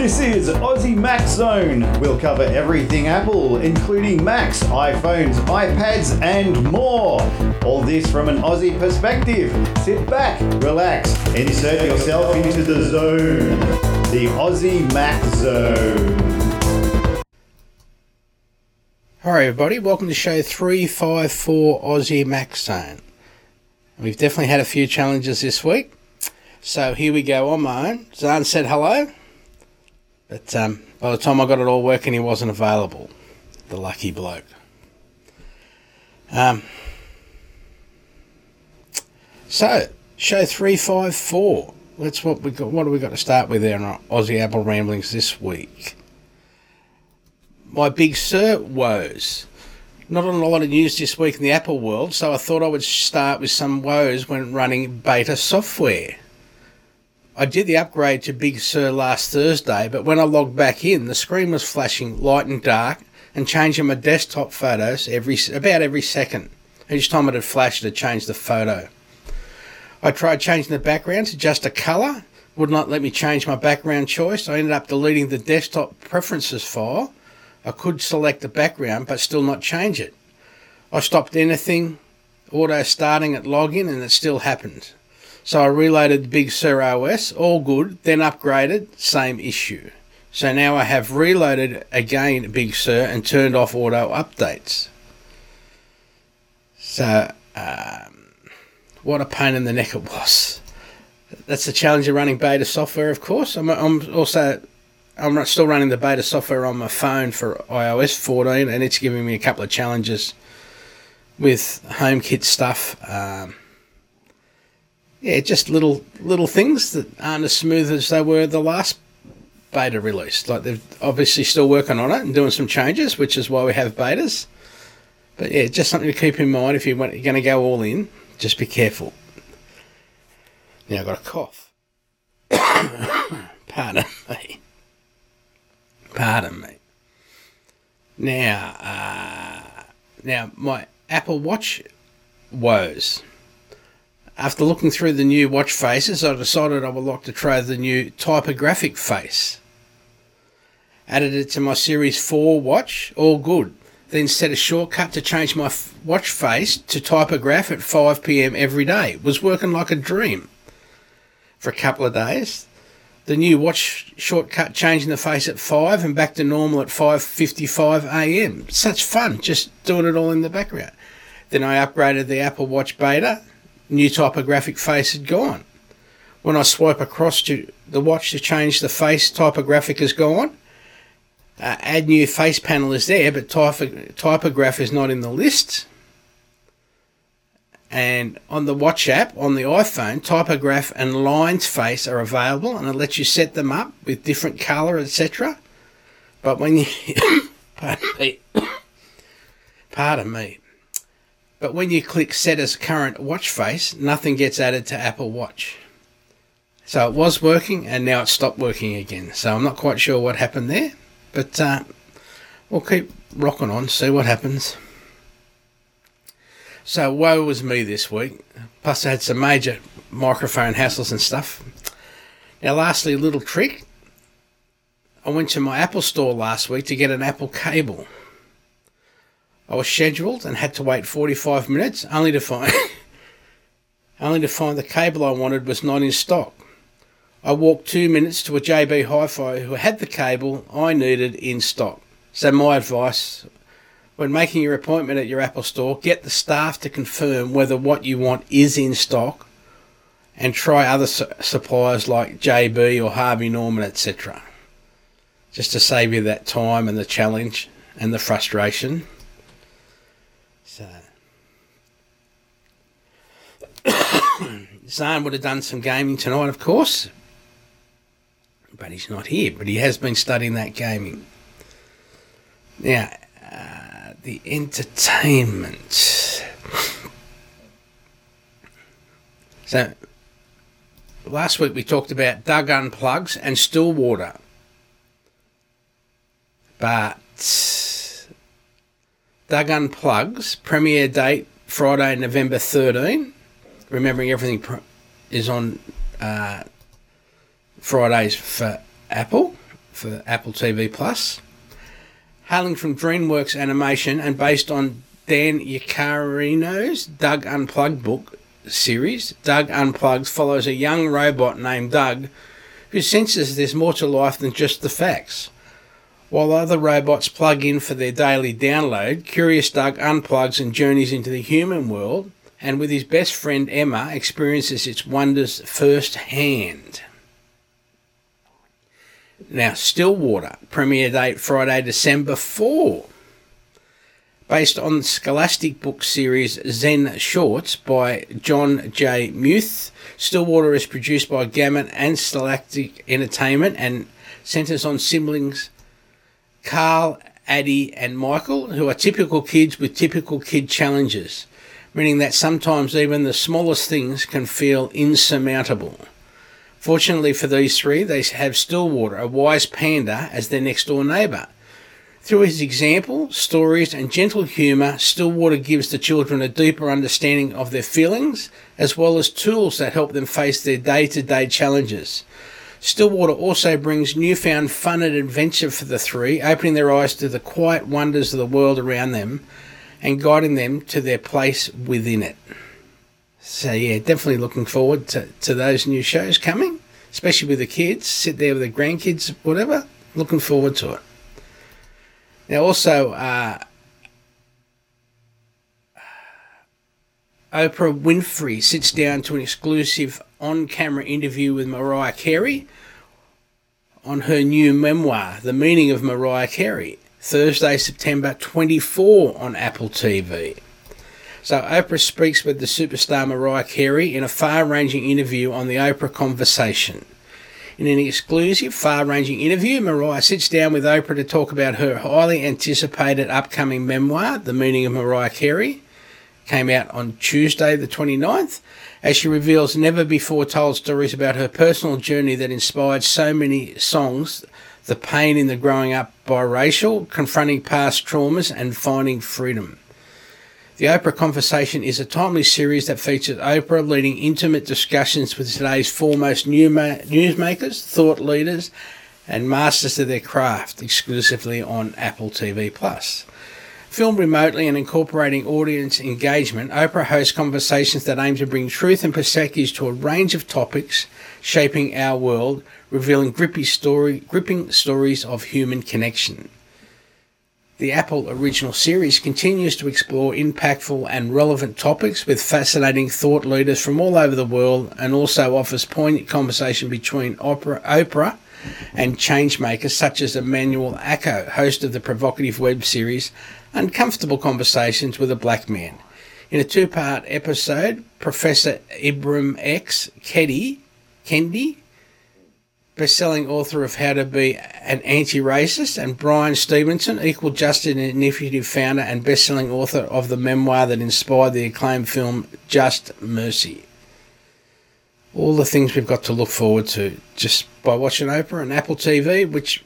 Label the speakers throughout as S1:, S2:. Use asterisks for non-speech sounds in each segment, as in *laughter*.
S1: This is Aussie Mac Zone. We'll cover everything Apple, including Macs, iPhones, iPads, and more. All this from an Aussie perspective. Sit back, relax, insert yourself into the zone. The Aussie Mac Zone.
S2: Hi everybody, welcome to show 354 Aussie Mac Zone. We've definitely had a few challenges this week. So here we go on my own. Zahn said hello. But um, by the time I got it all working, he wasn't available. The lucky bloke. Um, so, show 354. That's what we got. What do we got to start with there on our Aussie Apple Ramblings this week? My Big Sur woes. Not on a lot of news this week in the Apple world, so I thought I would start with some woes when running beta software. I did the upgrade to Big Sur last Thursday, but when I logged back in, the screen was flashing light and dark and changing my desktop photos every about every second. Each time it had flashed, it changed the photo. I tried changing the background to just a colour, would not let me change my background choice. I ended up deleting the desktop preferences file. I could select the background but still not change it. I stopped anything, auto starting at login, and it still happened. So I reloaded Big Sur OS, all good, then upgraded, same issue. So now I have reloaded again Big Sur and turned off auto updates. So, um, what a pain in the neck it was. That's the challenge of running beta software, of course. I'm, I'm also I'm still running the beta software on my phone for iOS 14, and it's giving me a couple of challenges with HomeKit stuff. Um, yeah, just little little things that aren't as smooth as they were the last beta release. Like they're obviously still working on it and doing some changes, which is why we have betas. But yeah, just something to keep in mind if you're going to go all in. Just be careful. Now I've got a cough. *coughs* Pardon me. Pardon me. Now, uh, now my Apple Watch woes. After looking through the new watch faces, I decided I would like to try the new typographic face. Added it to my Series 4 watch, all good. Then set a shortcut to change my watch face to typograph at 5pm every day. It was working like a dream. For a couple of days. The new watch shortcut changing the face at 5 and back to normal at 5.55am. Such fun, just doing it all in the background. Then I upgraded the Apple Watch Beta new typographic face had gone. When I swipe across to the watch to change the face, typographic is gone. Uh, add new face panel is there, but typ- typograph is not in the list. And on the watch app on the iPhone, typograph and lines face are available, and it lets you set them up with different color, etc. But when you *coughs* pardon me, *coughs* pardon me, but when you click set as current watch face, nothing gets added to Apple Watch. So it was working and now it stopped working again. So I'm not quite sure what happened there, but uh, we'll keep rocking on, see what happens. So woe was me this week. Plus I had some major microphone hassles and stuff. Now lastly, a little trick. I went to my Apple store last week to get an Apple cable. I was scheduled and had to wait 45 minutes only to find *laughs* only to find the cable I wanted was not in stock. I walked two minutes to a JB Hi-Fi who had the cable I needed in stock. So my advice when making your appointment at your Apple store, get the staff to confirm whether what you want is in stock and try other su- suppliers like JB or Harvey Norman, etc. Just to save you that time and the challenge and the frustration. So, Zahn would have done some gaming tonight, of course, but he's not here. But he has been studying that gaming. Now, uh, the entertainment. So, last week we talked about Doug Unplugs and Stillwater. But Doug Unplugs, premiere date Friday, November 13. Remembering everything is on uh, Fridays for Apple. for Apple TV Plus. Hailing from DreamWorks Animation and based on Dan Yaccarino's Doug Unplugged book series, Doug Unplugged follows a young robot named Doug who senses there's more to life than just the facts. While other robots plug in for their daily download, Curious Doug unplugs and journeys into the human world, and with his best friend Emma, experiences its wonders firsthand. Now, Stillwater, premiere date Friday, December 4. Based on the Scholastic book series Zen Shorts by Jon J. Muth, Stillwater is produced by Gaumont and Scholastic Entertainment and centers on siblings Carl, Addie, and Michael, who are typical kids with typical kid challenges, meaning that sometimes even the smallest things can feel insurmountable. Fortunately for these three, they have Stillwater, a wise panda, as their next door neighbour. Through his example, stories, and gentle humour, Stillwater gives the children a deeper understanding of their feelings, as well as tools that help them face their day to day challenges. Stillwater also brings newfound fun and adventure for the three, opening their eyes to the quiet wonders of the world around them and guiding them to their place within it. So, yeah, definitely looking forward to, to those new shows coming, especially with the kids. Sit there with the grandkids, whatever. Looking forward to it. Now, also, uh, Oprah Winfrey sits down to an exclusive on camera interview with Mariah Carey on her new memoir, The Meaning of Mariah Carey, Thursday, September 24 on Apple TV. So, Oprah speaks with the superstar Mariah Carey in a far ranging interview on the Oprah Conversation. In an exclusive, far ranging interview, Mariah sits down with Oprah to talk about her highly anticipated upcoming memoir, The Meaning of Mariah Carey came out on Tuesday, the 29th, as she reveals never before told stories about her personal journey that inspired so many songs the pain in the growing up biracial, confronting past traumas, and finding freedom. The Oprah Conversation is a timely series that features Oprah leading intimate discussions with today's foremost newsmakers, thought leaders, and masters of their craft exclusively on Apple TV Plus. Filmed remotely and incorporating audience engagement, Oprah hosts conversations that aim to bring truth and perspectives to a range of topics shaping our world, revealing story, gripping stories of human connection. The Apple original series continues to explore impactful and relevant topics with fascinating thought leaders from all over the world and also offers poignant conversation between Oprah, Oprah and changemakers such as Emmanuel Acho, host of the provocative web series Uncomfortable Conversations with a Black Man. In a two part episode, Professor Ibram X. Kendi, Kendi, best-selling author of How to Be an Anti-Racist, and Bryan Stevenson, Equal Justice Initiative founder and best-selling author of the memoir that inspired the acclaimed film Just Mercy. All the things we've got to look forward to just by watching Oprah and Apple TV, which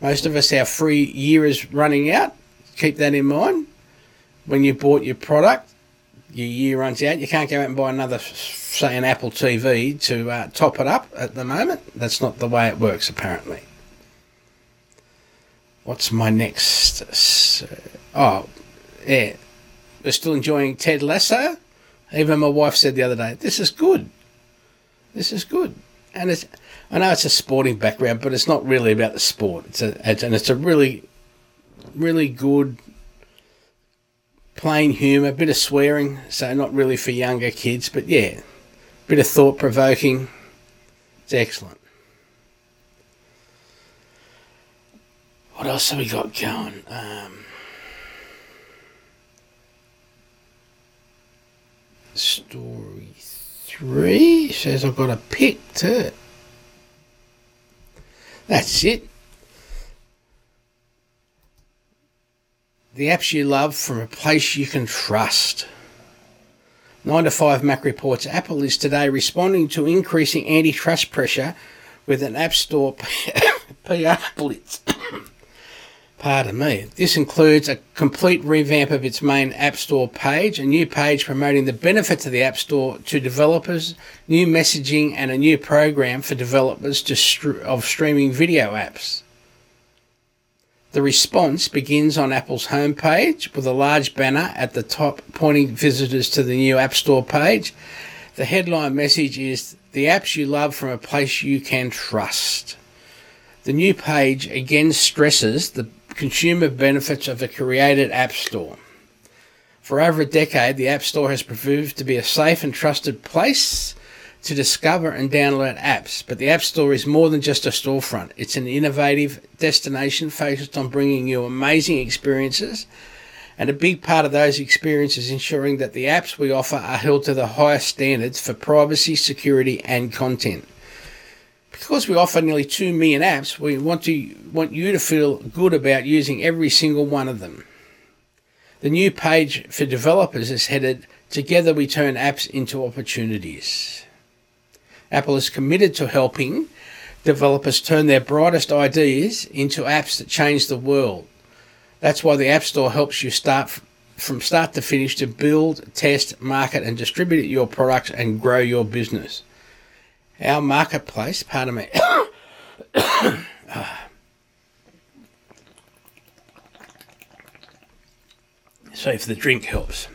S2: most of us, our free year is running out keep that in mind. When you bought your product, your year runs out. You can't go out and buy another, say, an Apple TV to uh, top it up at the moment. That's not the way it works, apparently. What's my next? Uh, oh, yeah. We're still enjoying Ted Lasso. Even my wife said the other day, this is good. This is good. And it's, I know it's a sporting background, but it's not really about the sport. It's a, it's, and it's a really really good plain humour, bit of swearing, so not really for younger kids, but yeah, bit of thought provoking. It's excellent. What else have we got going? Um, story three says I've got a pick too. That's it. the apps you love from a place you can trust. 9 to 5 Mac reports Apple is today responding to increasing antitrust pressure with an App Store *laughs* PR blitz. Pardon me. This includes a complete revamp of its main App Store page, a new page promoting the benefits of the App Store to developers, new messaging, and a new program for developers of streaming video apps. The response begins on Apple's homepage with a large banner at the top pointing visitors to the new App Store page. The headline message is The apps you love from a place you can trust. The new page again stresses the consumer benefits of the created App Store. For over a decade, the App Store has proved to be a safe and trusted place to discover and download apps. But the App Store is more than just a storefront, it's an innovative destination focused on bringing you amazing experiences. And a big part of those experiences ensuring that the apps we offer are held to the highest standards for privacy, security, and content because we offer nearly 2 million apps, we want to want you to feel good about using every single one of them. The new page for developers is headed Together we turn apps into opportunities. Apple is committed to helping developers turn their brightest ideas into apps that change the world. That's why the App Store helps you start from start to finish to build, test, market, and distribute your products and grow your business our marketplace, pardon me. *coughs* so if the drink helps.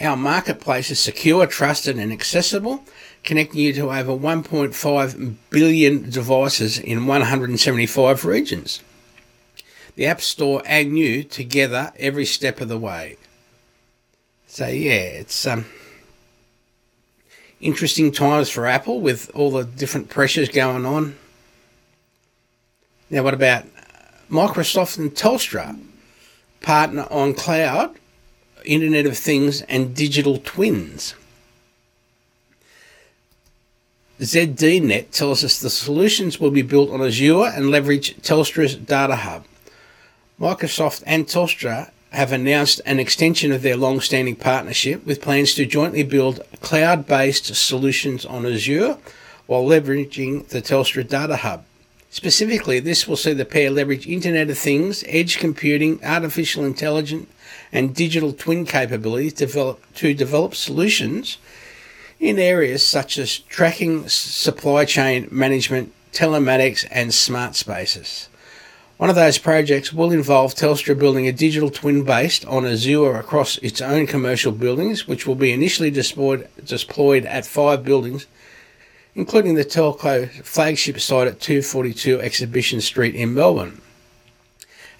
S2: Our marketplace is secure, trusted, and accessible, connecting you to over 1.5 billion devices in 175 regions. The App Store and you together every step of the way. So yeah, it's um interesting times for Apple with all the different pressures going on. Now, what about Microsoft and Telstra partner on cloud, Internet of Things, and digital twins? ZDNet tells us the solutions will be built on Azure and leverage Telstra's data hub. Microsoft and Telstra have announced an extension of their long standing partnership with plans to jointly build cloud based solutions on Azure while leveraging the Telstra Data Hub. Specifically, this will see the pair leverage Internet of Things, edge computing, artificial intelligence, and digital twin capabilities develop, to develop solutions in areas such as tracking, supply chain management, telematics, and smart spaces. One of those projects will involve Telstra building a digital twin based on Azure across its own commercial buildings, which will be initially deployed, at five buildings, including the Telco flagship site at 242 Exhibition Street in Melbourne.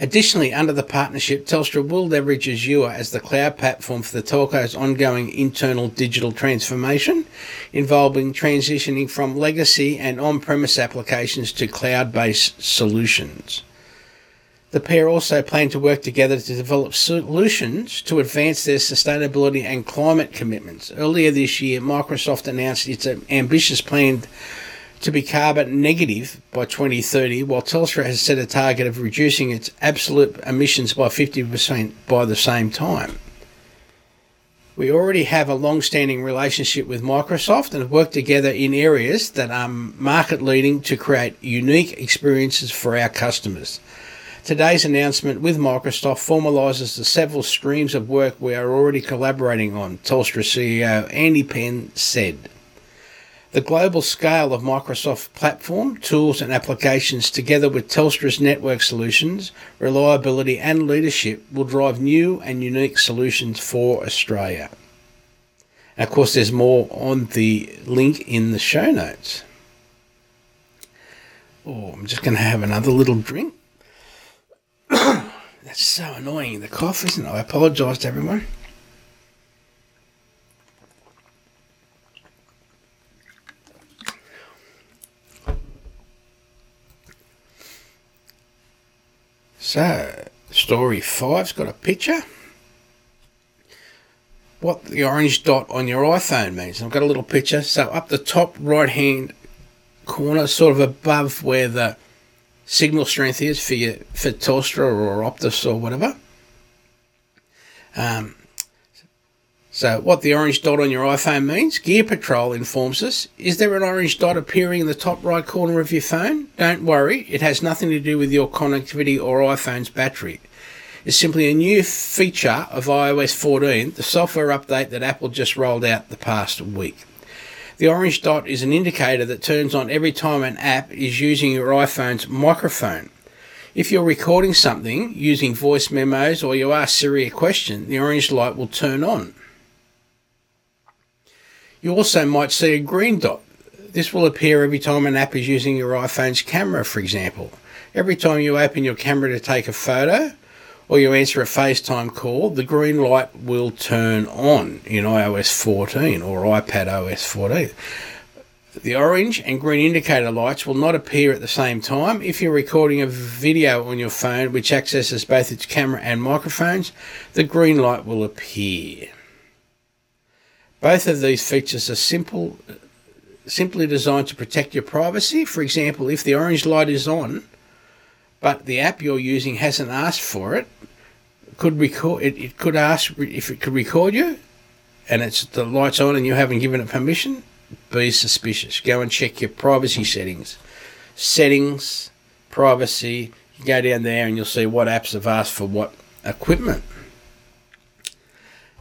S2: Additionally, under the partnership, Telstra will leverage Azure as the cloud platform for the telco's ongoing internal digital transformation, involving transitioning from legacy and on premise applications to cloud based solutions. The pair also plan to work together to develop solutions to advance their sustainability and climate commitments. Earlier this year, Microsoft announced its ambitious plan to be carbon negative by 2030, while Telstra has set a target of reducing its absolute emissions by 50% by the same time. We already have a long standing relationship with Microsoft and have worked together in areas that are market leading to create unique experiences for our customers. Today's announcement with Microsoft formalises the several streams of work we are already collaborating on, Telstra CEO Andy Penn said. The global scale of Microsoft platform, tools, and applications, together with Telstra's network solutions, reliability, and leadership, will drive new and unique solutions for Australia. And of course, there's more on the link in the show notes. Oh, I'm just going to have another little drink. That's so annoying. The cough, isn't it? I apologise to everyone. So, story five's got a picture. What the orange dot on your iPhone means. I've got a little picture. So, up the top right hand corner, sort of above where the signal strength is for your for Telstra or Optus or whatever. Um, So, what the orange dot on your iPhone means, Gear Patrol informs us is there an orange dot appearing in the top right corner of your phone? Don't worry, it has nothing to do with your connectivity or iPhone's battery. It's simply a new feature of iOS 14, the software update that Apple just rolled out the past week. The orange dot is an indicator that turns on every time an app is using your iPhone's microphone. If you're recording something using voice memos or you ask Siri a question, the orange light will turn on. You also might see a green dot. This will appear every time an app is using your iPhone's camera, for example. Every time you open your camera to take a photo or you answer a FaceTime call, the green light will turn on in iOS 14 or iPad OS 14. The orange and green indicator lights will not appear at the same time. If you're recording a video on your phone which accesses both its camera and microphones, the green light will appear. Both of these features are simple, simply designed to protect your privacy. For example, if the orange light is on, but the app you're using hasn't asked for it, could record it, it could ask if it could record you, and it's the lights on and you haven't given it permission. Be suspicious. Go and check your privacy settings. Settings, privacy. You go down there and you'll see what apps have asked for what equipment.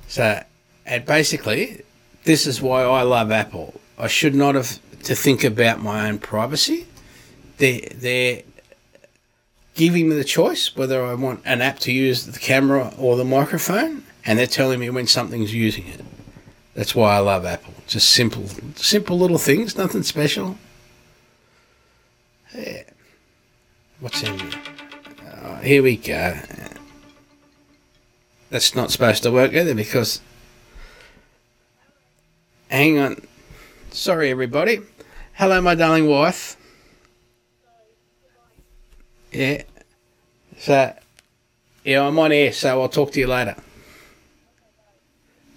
S2: So, and basically, this is why I love Apple. I should not have to think about my own privacy. They're, they're giving me the choice whether I want an app to use the camera or the microphone, and they're telling me when something's using it. That's why I love Apple. Just simple, simple little things, nothing special. Yeah. What's in here? Oh, here we go. That's not supposed to work either because Hang on. Sorry, everybody. Hello, my darling wife. Yeah. So, yeah, I'm on air, so I'll talk to you later.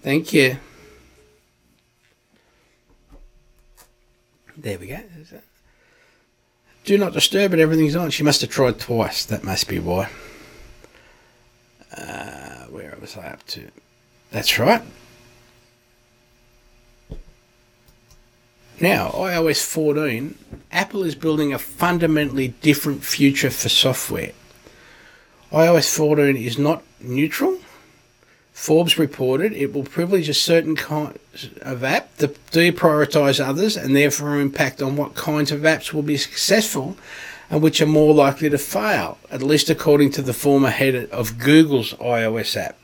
S2: Thank you. There we go. Do not disturb it, everything's on. She must have tried twice. That must be why. Uh, where was I up to? That's right. Now, iOS 14, Apple is building a fundamentally different future for software. iOS 14 is not neutral. Forbes reported it will privilege a certain kind of app that deprioritize others and therefore impact on what kinds of apps will be successful and which are more likely to fail, at least according to the former head of Google's iOS app.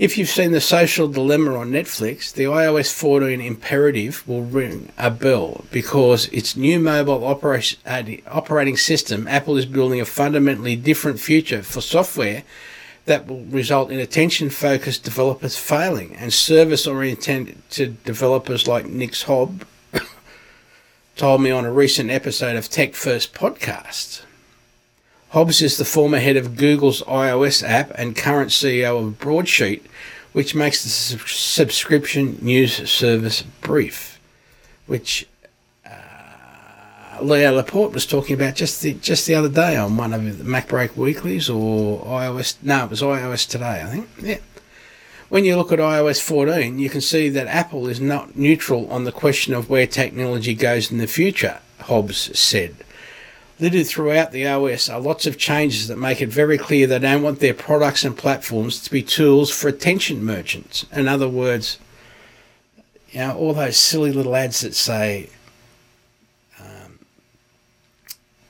S2: If you've seen The Social Dilemma on Netflix, the iOS 14 imperative will ring a bell because its new mobile uh, operating system, Apple is building a fundamentally different future for software that will result in attention focused developers failing and service oriented developers like Nick Hobbs *coughs* told me on a recent episode of Tech First podcast. Hobbs is the former head of Google's iOS app and current CEO of Broadsheet, which makes the subscription news service Brief, which uh, Leo Laporte was talking about just the just the other day on one of the MacBreak Weeklies or iOS. No, it was iOS today, I think. Yeah. When you look at iOS 14, you can see that Apple is not neutral on the question of where technology goes in the future, Hobbs said littered throughout the OS are lots of changes that make it very clear they don't want their products and platforms to be tools for attention merchants. In other words, you know, all those silly little ads that say, um,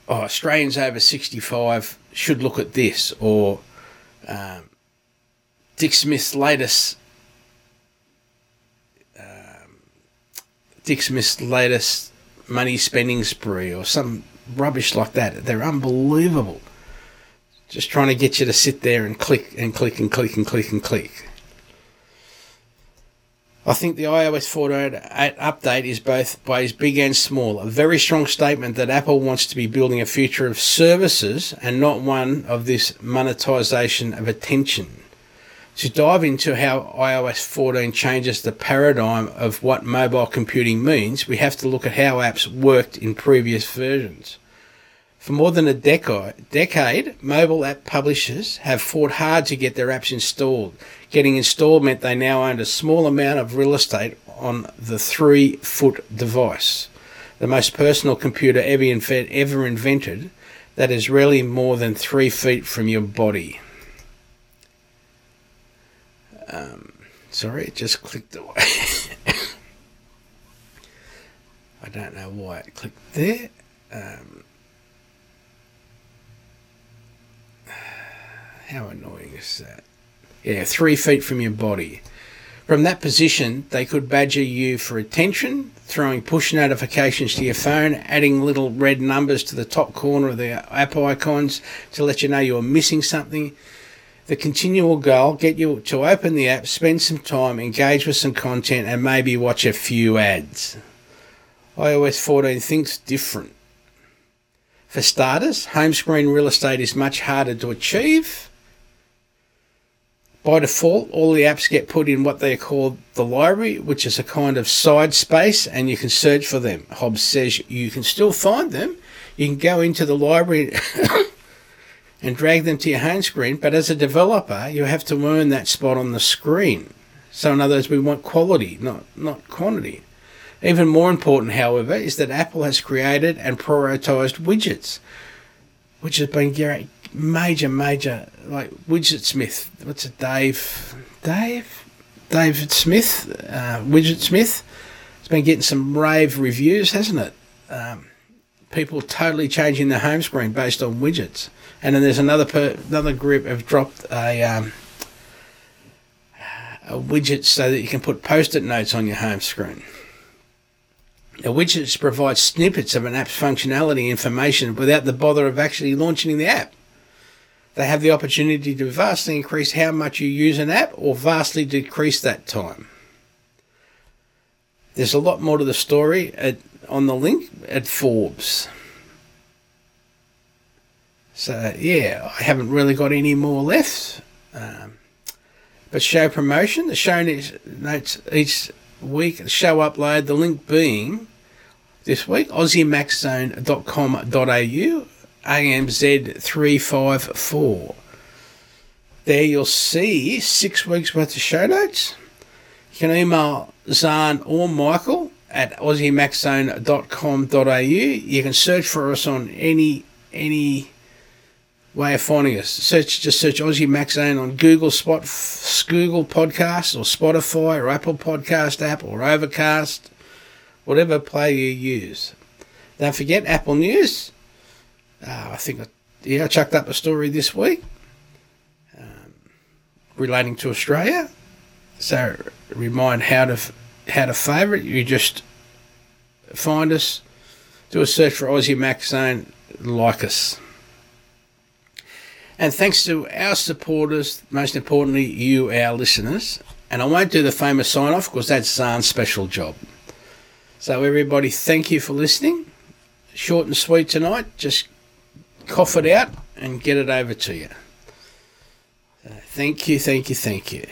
S2: oh, Australians over 65 should look at this, or um, Dick Smith's latest. Um, Dick Smith's latest money spending spree, or some rubbish like that. They're unbelievable. Just trying to get you to sit there and click and click and click and click and click. I think the iOS 14 update is both ways big and small. A very strong statement that Apple wants to be building a future of services and not one of this monetization of attention to dive into how iOS 14 changes the paradigm of what mobile computing means, we have to look at how apps worked in previous versions. For more than a decade, mobile app publishers have fought hard to get their apps installed. Getting installed meant they now owned a small amount of real estate on the three foot device, the most personal computer ever, ever invented, that is really more than three feet from your body. Um, sorry, it just clicked away. *laughs* I don't know why it clicked there. Um, how annoying is that? Yeah, three feet from your body. From that position, they could badger you for attention, throwing push notifications to your phone, adding little red numbers to the top corner of the app icons to let you know you're missing something. The continual goal get you to open the app, spend some time, engage with some content, and maybe watch a few ads iOS 14 thinks different. For starters, home screen real estate is much harder to achieve. By default, all the apps get put in what they call the library, which is a kind of side space, and you can search for them. Hobbs says you can still find them. You can go into the library *coughs* and drag them to your home screen, but as a developer, you have to earn that spot on the screen. So, in other words, we want quality, not, not quantity. Even more important, however, is that Apple has created and prioritized widgets, which has been major, major, like Widgetsmith. What's it, Dave? Dave? David Smith? Uh, Widgetsmith? It's been getting some rave reviews, hasn't it? Um, people totally changing their home screen based on widgets. And then there's another per, another group have dropped a, um, a widget so that you can put post-it notes on your home screen. Now, widgets provide snippets of an app's functionality information without the bother of actually launching the app. They have the opportunity to vastly increase how much you use an app or vastly decrease that time. There's a lot more to the story at, on the link at Forbes. So, yeah, I haven't really got any more left. Um, but show promotion, the show notes each week, show upload, the link being this week, aussiemaczone.com.au, AMZ354. There you'll see six weeks worth of show notes. You can email Zahn or Michael at aussiemaczone.com.au. You can search for us on any any way of finding us. Search just search Aussie Mac Zone on Google Spot Google Podcast or Spotify or Apple Podcast app or Overcast whatever player you use. Don't forget Apple News. Uh, I think, I, yeah, I chucked up a story this week um, relating to Australia. So remind how to how to favourite. You just find us, do a search for Aussie Mac Zone, like us. And thanks to our supporters, most importantly, you, our listeners. And I won't do the famous sign off because that's Zahn's special job. So, everybody, thank you for listening. Short and sweet tonight. Just cough it out and get it over to you. Thank you, thank you, thank you.